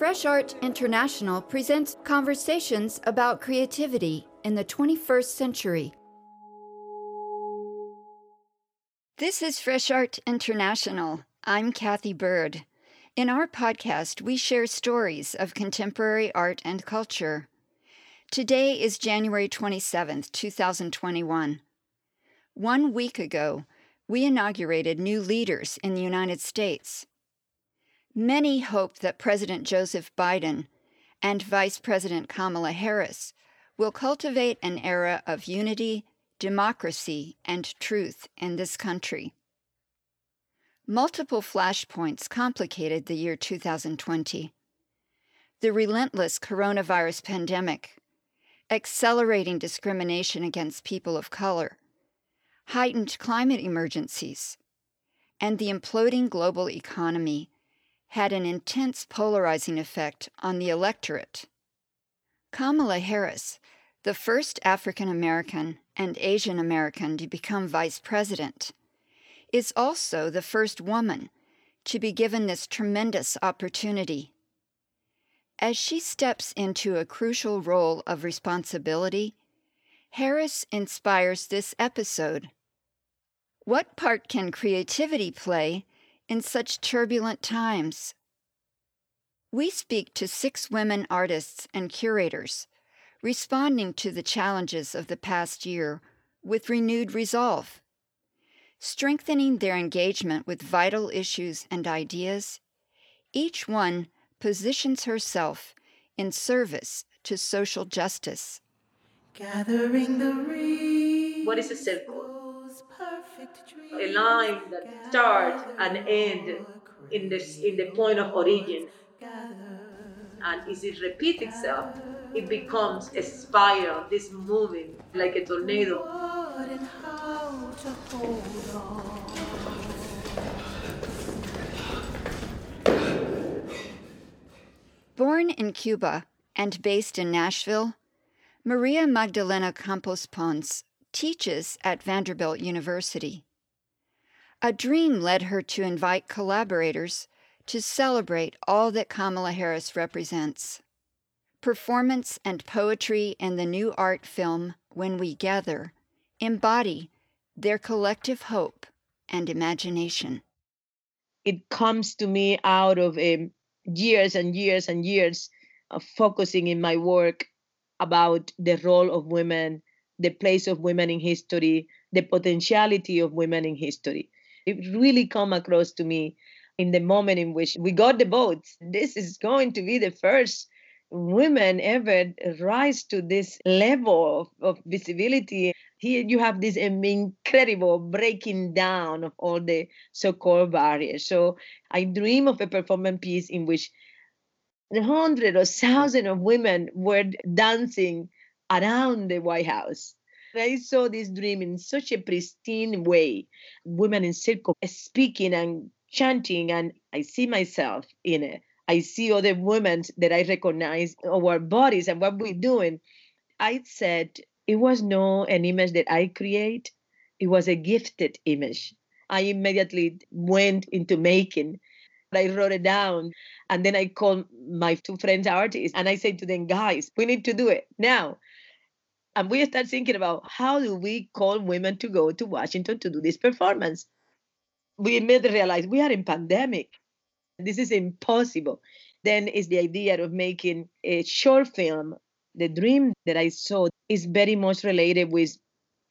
Fresh Art International presents conversations about creativity in the 21st century. This is Fresh Art International. I'm Cathy Byrd. In our podcast, we share stories of contemporary art and culture. Today is January 27th, 2021. One week ago, we inaugurated new leaders in the United States. Many hope that President Joseph Biden and Vice President Kamala Harris will cultivate an era of unity, democracy, and truth in this country. Multiple flashpoints complicated the year 2020. The relentless coronavirus pandemic, accelerating discrimination against people of color, heightened climate emergencies, and the imploding global economy had an intense polarizing effect on the electorate. Kamala Harris, the first African American and Asian American to become vice president, is also the first woman to be given this tremendous opportunity. As she steps into a crucial role of responsibility, Harris inspires this episode. What part can creativity play in such turbulent times. We speak to six women artists and curators, responding to the challenges of the past year with renewed resolve. Strengthening their engagement with vital issues and ideas, each one positions herself in service to social justice. Gathering the reeds. What is a circle? A line that starts and ends in the, in the point of origin. And as it repeats itself, it becomes a spiral, this moving like a tornado. Born in Cuba and based in Nashville, Maria Magdalena Campos Pons teaches at Vanderbilt University. A dream led her to invite collaborators to celebrate all that Kamala Harris represents. Performance and poetry and the new art film When We Gather embody their collective hope and imagination. It comes to me out of um, years and years and years of focusing in my work about the role of women, the place of women in history, the potentiality of women in history. It really come across to me in the moment in which we got the votes. This is going to be the first women ever rise to this level of, of visibility. Here you have this incredible breaking down of all the so-called barriers. So I dream of a performance piece in which the hundred or thousands of women were dancing around the White House I saw this dream in such a pristine way. Women in circle speaking and chanting, and I see myself in it. I see other women that I recognize our bodies and what we're doing. I said it was no an image that I create. It was a gifted image. I immediately went into making. I wrote it down and then I called my two friends artists and I said to them, guys, we need to do it now and we start thinking about how do we call women to go to Washington to do this performance. We immediately realize we are in pandemic. This is impossible. Then is the idea of making a short film. The dream that I saw is very much related with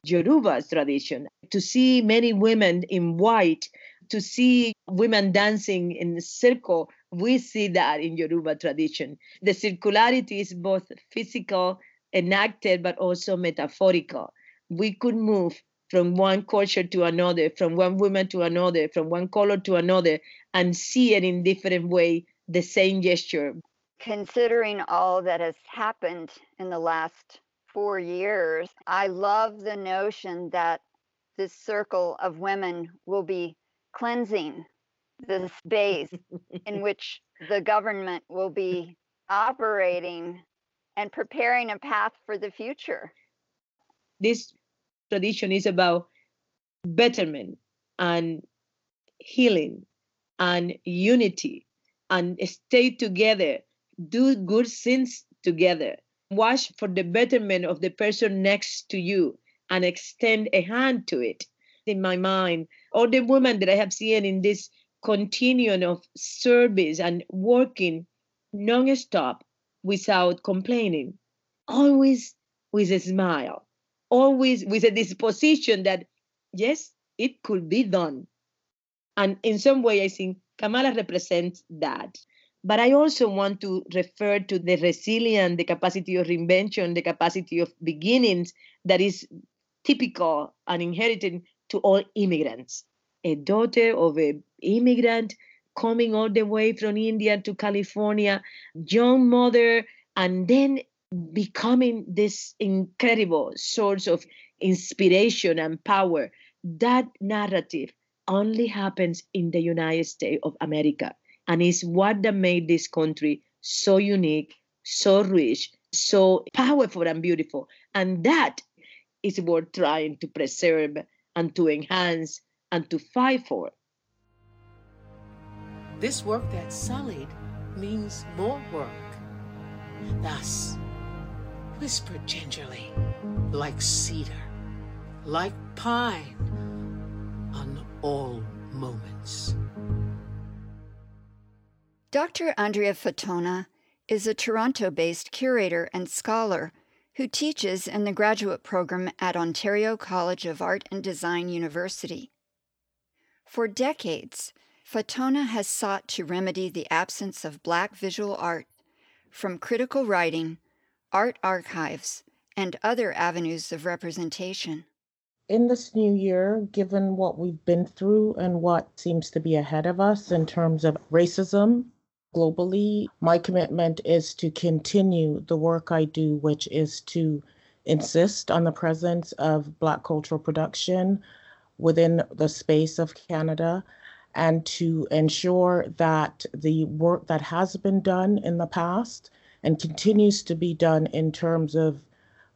Yoruba's tradition. To see many women in white, to see women dancing in a circle, we see that in Yoruba tradition. The circularity is both physical enacted but also metaphorical. We could move from one culture to another, from one woman to another, from one color to another, and see it in different way, the same gesture. Considering all that has happened in the last four years, I love the notion that this circle of women will be cleansing the space in which the government will be operating and preparing a path for the future. This tradition is about betterment and healing and unity and stay together do good things together. Watch for the betterment of the person next to you and extend a hand to it. In my mind, all the women that I have seen in this continuum of service and working non-stop without complaining, always with a smile, always with a disposition that, yes, it could be done. And in some way, I think Kamala represents that. But I also want to refer to the resilience, the capacity of reinvention, the capacity of beginnings that is typical and inherited to all immigrants. A daughter of an immigrant coming all the way from India to California, young mother, and then becoming this incredible source of inspiration and power. That narrative only happens in the United States of America and it's what that made this country so unique, so rich, so powerful and beautiful. And that is worth trying to preserve and to enhance and to fight for. This work that's sullied means more work. Thus, whisper gingerly, like cedar, like pine, on all moments. Dr. Andrea Fatona is a Toronto based curator and scholar who teaches in the graduate program at Ontario College of Art and Design University. For decades, Fatona has sought to remedy the absence of Black visual art from critical writing, art archives, and other avenues of representation. In this new year, given what we've been through and what seems to be ahead of us in terms of racism, globally. My commitment is to continue the work I do, which is to insist on the presence of Black cultural production within the space of Canada and to ensure that the work that has been done in the past and continues to be done in terms of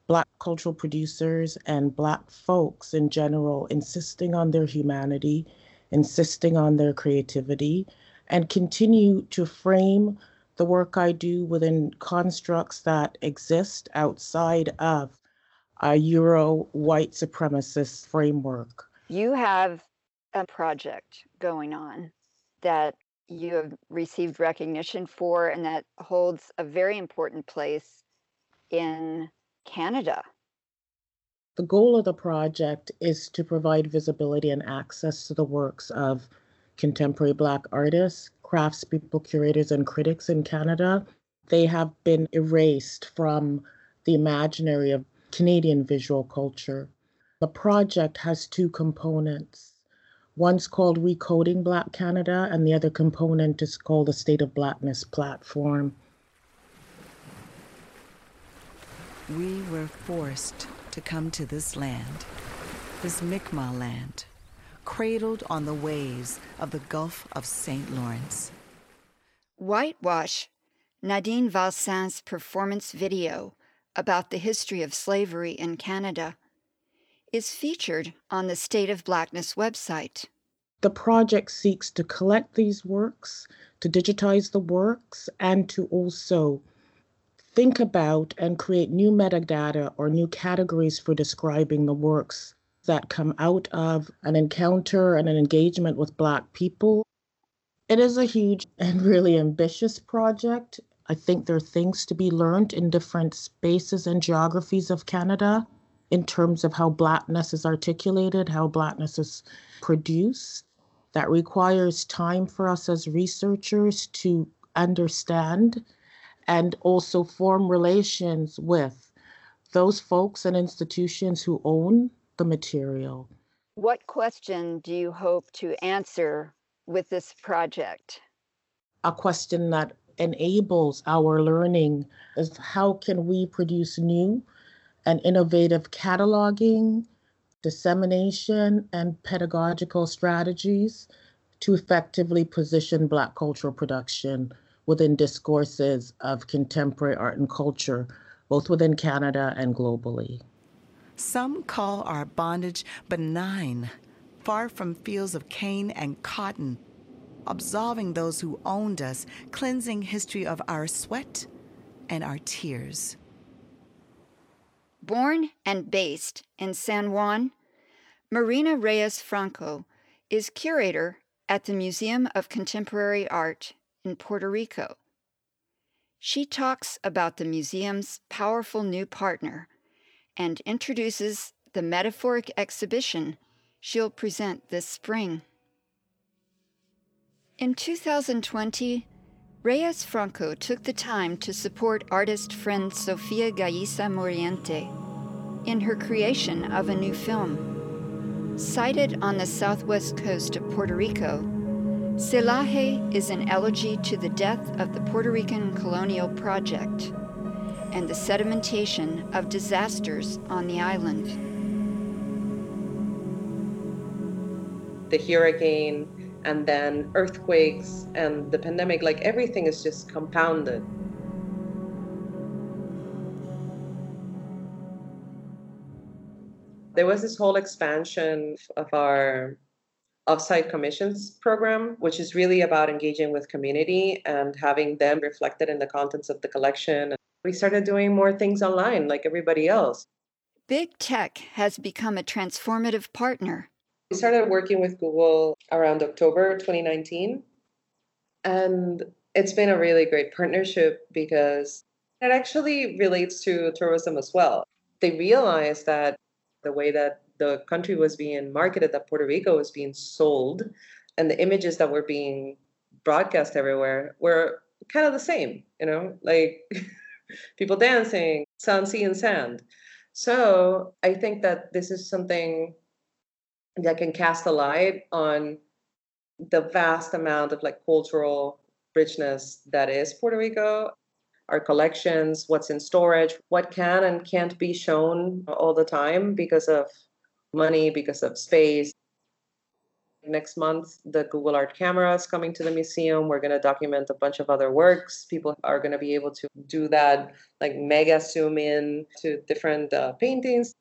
Black cultural producers and Black folks in general, insisting on their humanity, insisting on their creativity, and continue to frame the work I do within constructs that exist outside of a Euro white supremacist framework. You have a project going on that you have received recognition for and that holds a very important place in Canada. The goal of the project is to provide visibility and access to the works of contemporary Black artists, craftspeople, curators, and critics in Canada. They have been erased from the imaginary of Canadian visual culture. The project has two components. One's called Recoding Black Canada, and the other component is called the State of Blackness Platform. We were forced to come to this land, this Mi'kmaq land, cradled on the waves of the Gulf of St. Lawrence. Whitewash, Nadine Valcin's performance video about the history of slavery in Canada, is featured on the State of Blackness website. The project seeks to collect these works, to digitize the works, and to also think about and create new metadata or new categories for describing the works that come out of an encounter and an engagement with Black people. It is a huge and really ambitious project. I think there are things to be learned in different spaces and geographies of Canada in terms of how Blackness is articulated, how Blackness is produced. That requires time for us as researchers to understand and also form relations with those folks and institutions who own the material. What question do you hope to answer with this project? A question that enables our learning is how can we produce new and innovative cataloging, dissemination, and pedagogical strategies to effectively position Black cultural production within discourses of contemporary art and culture, both within Canada and globally. Some call our bondage benign, far from fields of cane and cotton. absolving those who owned us, cleansing history of our sweat and our tears. Born and based in San Juan, Marina Reyes Franco is curator at the Museum of Contemporary Art in Puerto Rico. She talks about the museum's powerful new partner and introduces the metaphoric exhibition she'll present this spring. In 2020, Reyes Franco took the time to support artist friend Sofia Gallisa Muriente in her creation of a new film. Sited on the southwest coast of Puerto Rico, Celaje is an elegy to the death of the Puerto Rican colonial project and the sedimentation of disasters on the island. The hurricane and then earthquakes and the pandemic like everything is just compounded. There was this whole expansion of our offsite commissions program which is really about engaging with community and having them reflected in the contents of the collection. We started doing more things online like everybody else. Big tech has become a transformative partner we started working with Google around October 2019. And it's been a really great partnership because it actually relates to tourism as well. They realized that the way that the country was being marketed, that Puerto Rico was being sold, and the images that were being broadcast everywhere were kind of the same, you know, like people dancing, sun, sea, and sand. So I think that this is something that can cast a light on the vast amount of like cultural richness that is Puerto Rico, our collections, what's in storage, what can and can't be shown all the time because of money, because of space. Next month, the Google Art camera is coming to the museum. We're going to document a bunch of other works. People are going to be able to do that, like mega zoom in to different uh, paintings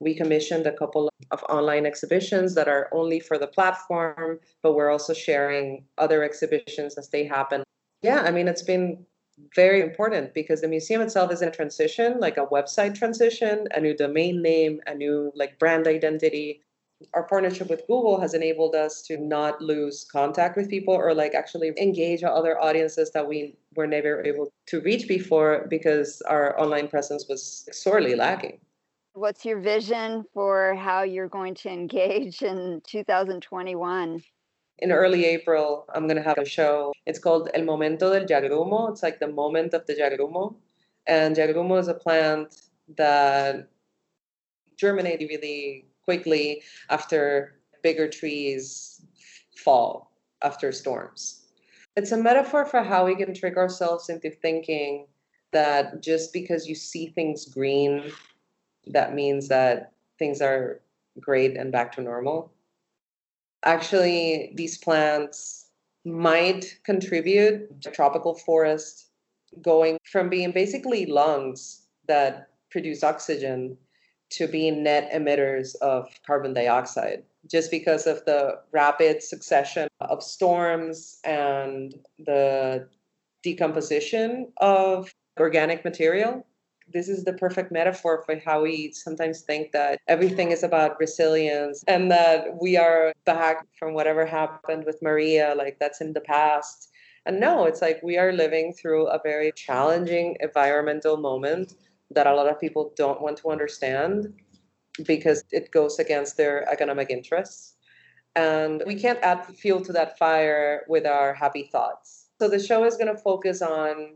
we commissioned a couple of online exhibitions that are only for the platform, but we're also sharing other exhibitions as they happen. Yeah, I mean, it's been very important because the museum itself is in a transition, like a website transition, a new domain name, a new like brand identity. Our partnership with Google has enabled us to not lose contact with people or like actually engage other audiences that we were never able to reach before because our online presence was sorely lacking. What's your vision for how you're going to engage in 2021? In early April, I'm going to have a show. It's called El Momento del Yagrumo. It's like the moment of the Yagrumo. And Yagrumo is a plant that germinates really quickly after bigger trees fall after storms. It's a metaphor for how we can trick ourselves into thinking that just because you see things green that means that things are great and back to normal. Actually, these plants might contribute to tropical forest going from being basically lungs that produce oxygen to being net emitters of carbon dioxide just because of the rapid succession of storms and the decomposition of organic material this is the perfect metaphor for how we sometimes think that everything is about resilience and that we are back from whatever happened with Maria, like that's in the past. And no, it's like we are living through a very challenging environmental moment that a lot of people don't want to understand because it goes against their economic interests. And we can't add fuel to that fire with our happy thoughts. So the show is going to focus on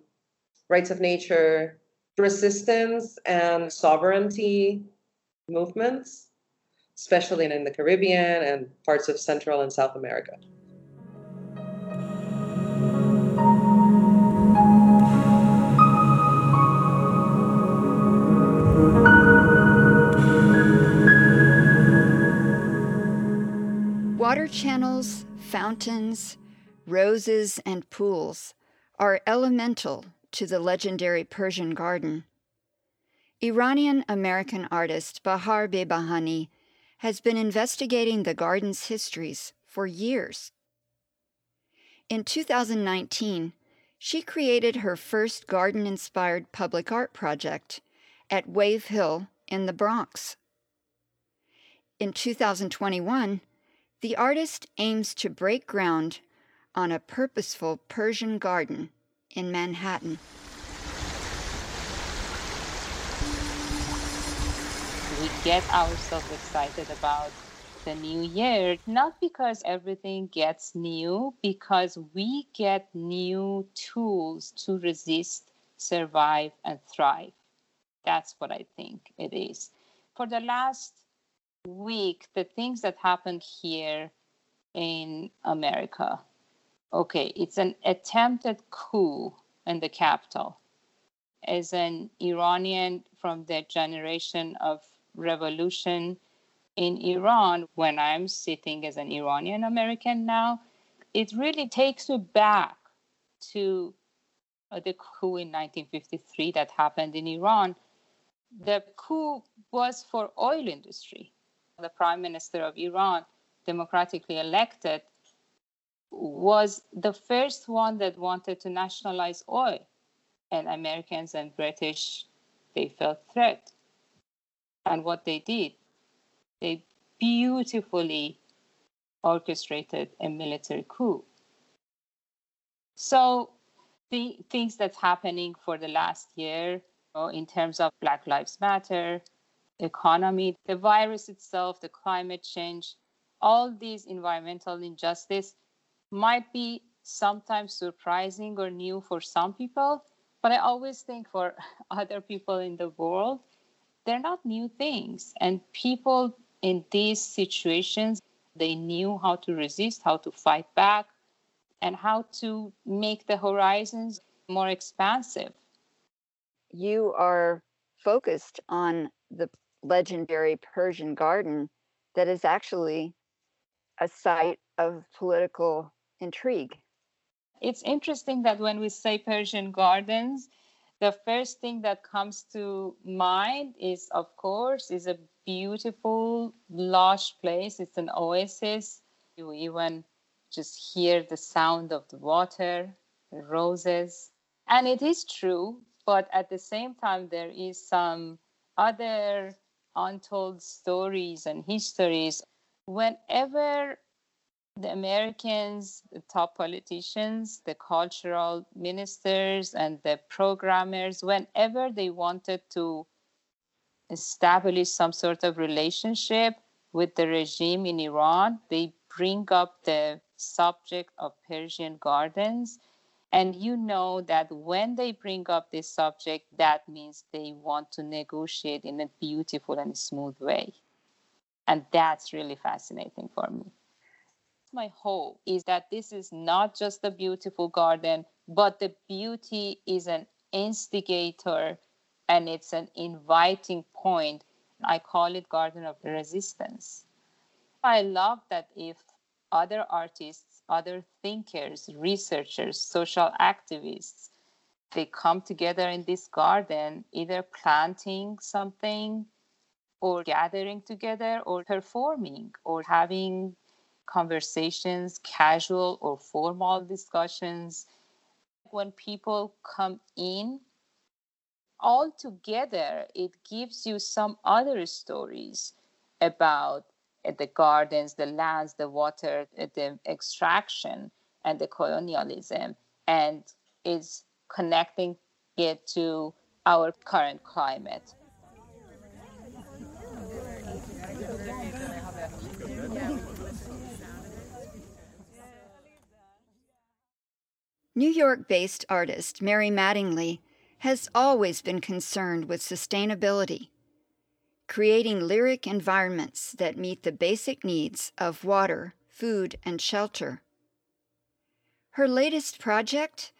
rights of nature, resistance and sovereignty movements, especially in the Caribbean and parts of Central and South America. Water channels, fountains, roses, and pools are elemental to the legendary Persian garden. Iranian American artist Bahar Behbahani has been investigating the garden's histories for years. In 2019, she created her first garden inspired public art project at Wave Hill in the Bronx. In 2021, the artist aims to break ground on a purposeful Persian garden in Manhattan. We get ourselves excited about the new year, not because everything gets new, because we get new tools to resist, survive, and thrive. That's what I think it is. For the last week, the things that happened here in America, okay, it's an attempted coup in the capital. As an Iranian from the generation of revolution in Iran, when I'm sitting as an Iranian American now, it really takes you back to uh, the coup in 1953 that happened in Iran. The coup was for oil industry. The prime minister of Iran, democratically elected, was the first one that wanted to nationalize oil. And Americans and British, they felt threat. And what they did, they beautifully orchestrated a military coup. So the things that's happening for the last year in terms of Black Lives Matter, economy, the virus itself, the climate change, all these environmental injustice might be sometimes surprising or new for some people, but I always think for other people in the world, they're not new things. And people in these situations, they knew how to resist, how to fight back, and how to make the horizons more expansive. You are focused on the legendary Persian garden that is actually a site of political intrigue. It's interesting that when we say Persian gardens, the first thing that comes to mind is, of course, is a beautiful, lush place. It's an oasis. You even just hear the sound of the water, the roses. And it is true, but at the same time, there is some other untold stories and histories. Whenever the Americans, the top politicians, the cultural ministers, and the programmers, whenever they wanted to establish some sort of relationship with the regime in Iran, they bring up the subject of Persian gardens. And you know that when they bring up this subject, that means they want to negotiate in a beautiful and smooth way. And that's really fascinating for me. My hope is that this is not just a beautiful garden, but the beauty is an instigator and it's an inviting point. I call it Garden of Resistance. I love that if other artists, other thinkers, researchers, social activists, they come together in this garden, either planting something or gathering together or performing or having conversations, casual or formal discussions. When people come in all together, it gives you some other stories about uh, the gardens, the lands, the water, uh, the extraction, and the colonialism, and is connecting it to our current climate. New York based artist Mary Mattingly has always been concerned with sustainability, creating lyric environments that meet the basic needs of water, food, and shelter. Her latest project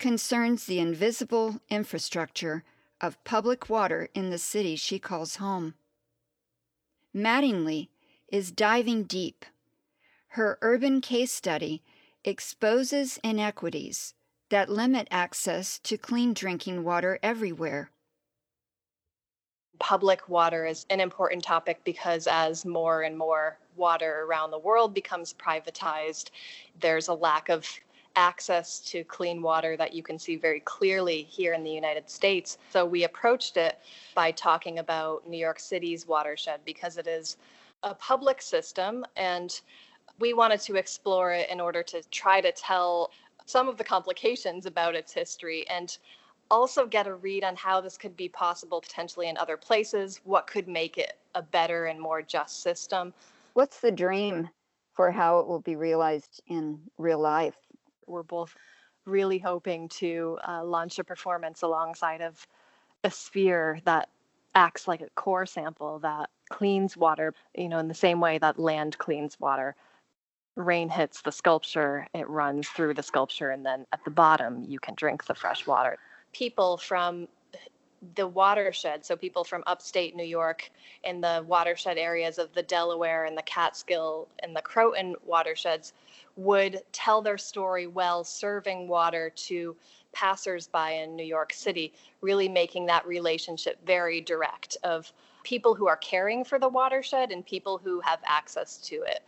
concerns the invisible infrastructure of public water in the city she calls home. Mattingly is diving deep. Her urban case study exposes inequities that limit access to clean drinking water everywhere. Public water is an important topic because as more and more water around the world becomes privatized, there's a lack of access to clean water that you can see very clearly here in the United States. So we approached it by talking about New York City's watershed because it is a public system and we wanted to explore it in order to try to tell some of the complications about its history and also get a read on how this could be possible potentially in other places, what could make it a better and more just system. What's the dream for how it will be realized in real life? We're both really hoping to uh, launch a performance alongside of a sphere that acts like a core sample that cleans water, you know, in the same way that land cleans water. Rain hits the sculpture, it runs through the sculpture, and then at the bottom, you can drink the fresh water. People from the watershed, so people from upstate New York in the watershed areas of the Delaware and the Catskill and the Croton watersheds, would tell their story well, serving water to passersby in New York City, really making that relationship very direct of people who are caring for the watershed and people who have access to it.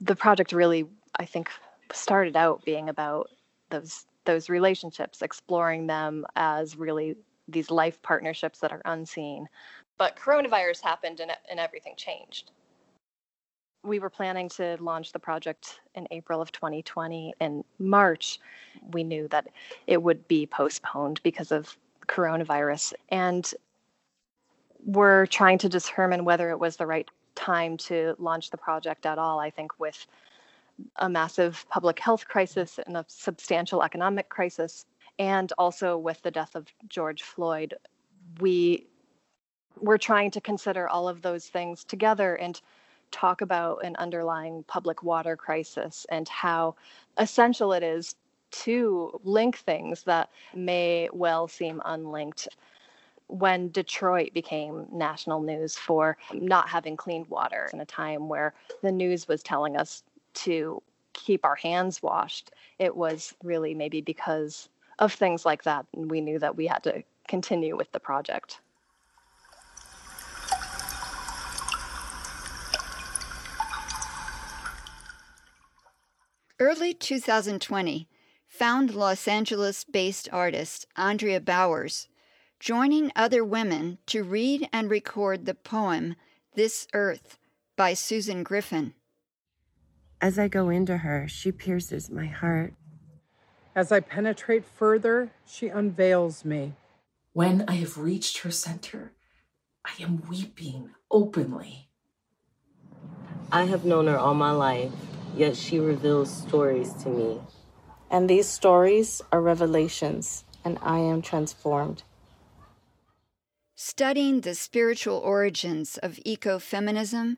The project really, I think, started out being about those those relationships, exploring them as really these life partnerships that are unseen. But coronavirus happened and, and everything changed. We were planning to launch the project in April of 2020. In March, we knew that it would be postponed because of coronavirus. And we're trying to determine whether it was the right time to launch the project at all. I think with a massive public health crisis and a substantial economic crisis, and also with the death of George Floyd, we we're trying to consider all of those things together and talk about an underlying public water crisis and how essential it is to link things that may well seem unlinked when Detroit became national news for not having clean water in a time where the news was telling us to keep our hands washed, it was really maybe because of things like that. And we knew that we had to continue with the project. Early 2020 found Los Angeles based artist Andrea Bowers joining other women to read and record the poem This Earth by Susan Griffin. As I go into her, she pierces my heart. As I penetrate further, she unveils me. When I have reached her center, I am weeping openly. I have known her all my life, yet she reveals stories to me. And these stories are revelations, and I am transformed. Studying the spiritual origins of ecofeminism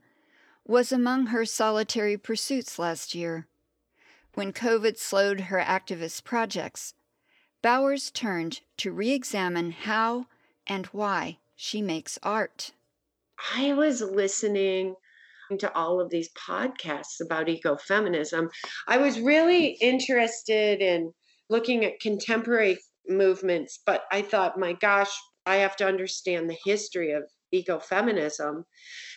was among her solitary pursuits last year. When COVID slowed her activist projects, Bowers turned to re examine how and why she makes art. I was listening to all of these podcasts about ecofeminism. I was really interested in looking at contemporary movements, but I thought, my gosh, I have to understand the history of ecofeminism.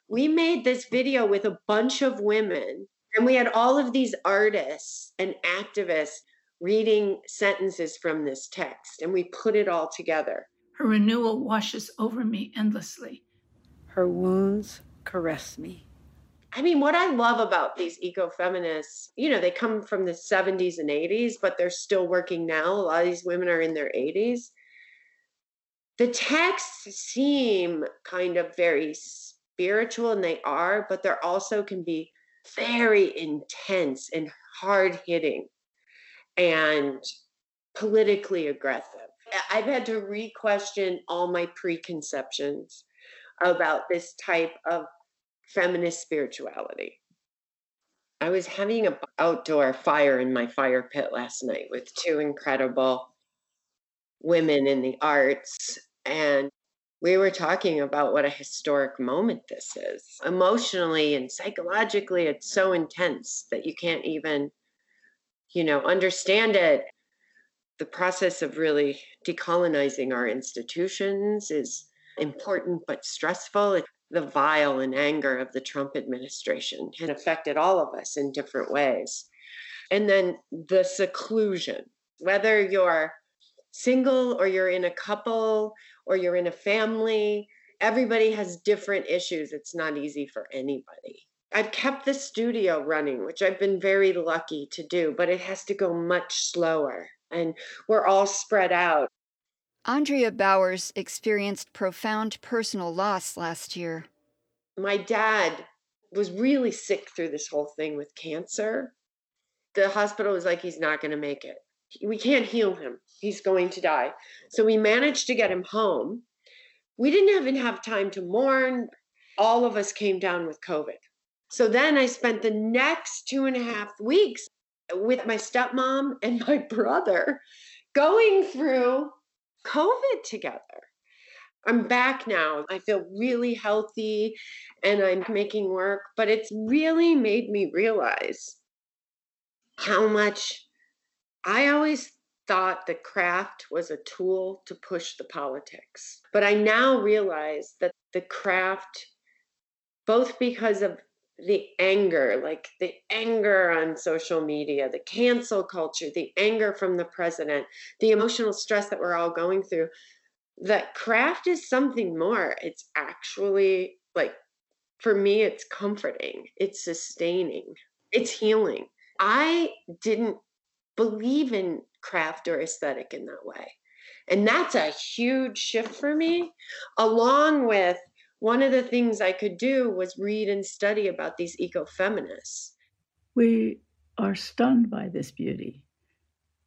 We made this video with a bunch of women, and we had all of these artists and activists reading sentences from this text, and we put it all together. Her renewal washes over me endlessly. Her wounds caress me. I mean, what I love about these ecofeminists, you know, they come from the 70s and 80s, but they're still working now. A lot of these women are in their 80s the texts seem kind of very spiritual and they are but there also can be very intense and hard hitting and politically aggressive. I've had to re-question all my preconceptions about this type of feminist spirituality. I was having an outdoor fire in my fire pit last night with two incredible women in the arts. And we were talking about what a historic moment this is. Emotionally and psychologically, it's so intense that you can't even, you know, understand it. The process of really decolonizing our institutions is important but stressful. The vile and anger of the Trump administration had affected all of us in different ways. And then the seclusion, whether you're single or you're in a couple or you're in a family, everybody has different issues. It's not easy for anybody. I've kept the studio running, which I've been very lucky to do, but it has to go much slower. And we're all spread out. Andrea Bowers experienced profound personal loss last year. My dad was really sick through this whole thing with cancer. The hospital was like, he's not going to make it. We can't heal him. He's going to die. So we managed to get him home. We didn't even have time to mourn. All of us came down with COVID. So then I spent the next two and a half weeks with my stepmom and my brother going through COVID together. I'm back now. I feel really healthy and I'm making work, but it's really made me realize how much I always thought the craft was a tool to push the politics. But I now realize that the craft, both because of the anger, like the anger on social media, the cancel culture, the anger from the president, the emotional stress that we're all going through, that craft is something more. It's actually like, for me, it's comforting, it's sustaining, it's healing. I didn't believe in craft or aesthetic in that way. And that's a huge shift for me, along with one of the things I could do was read and study about these ecofeminists. We are stunned by this beauty,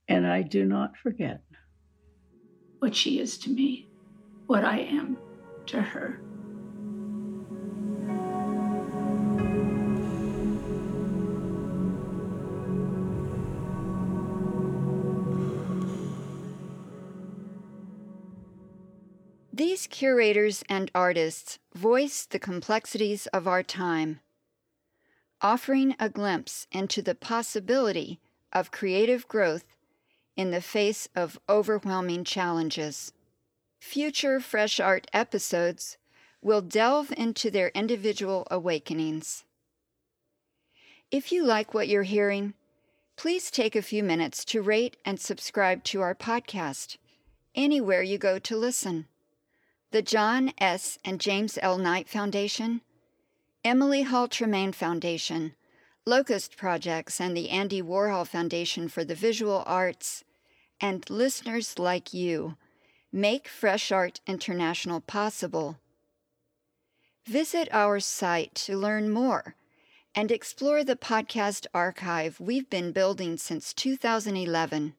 and I do not forget what she is to me, what I am to her. These curators and artists voice the complexities of our time, offering a glimpse into the possibility of creative growth in the face of overwhelming challenges. Future Fresh Art episodes will delve into their individual awakenings. If you like what you're hearing, please take a few minutes to rate and subscribe to our podcast anywhere you go to listen the John S. and James L. Knight Foundation, Emily Hall Tremaine Foundation, Locust Projects, and the Andy Warhol Foundation for the Visual Arts, and listeners like you make Fresh Art International possible. Visit our site to learn more and explore the podcast archive we've been building since 2011.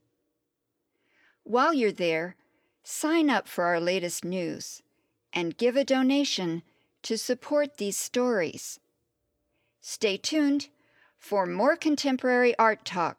While you're there, sign up for our latest news, and give a donation to support these stories. Stay tuned for more contemporary art talk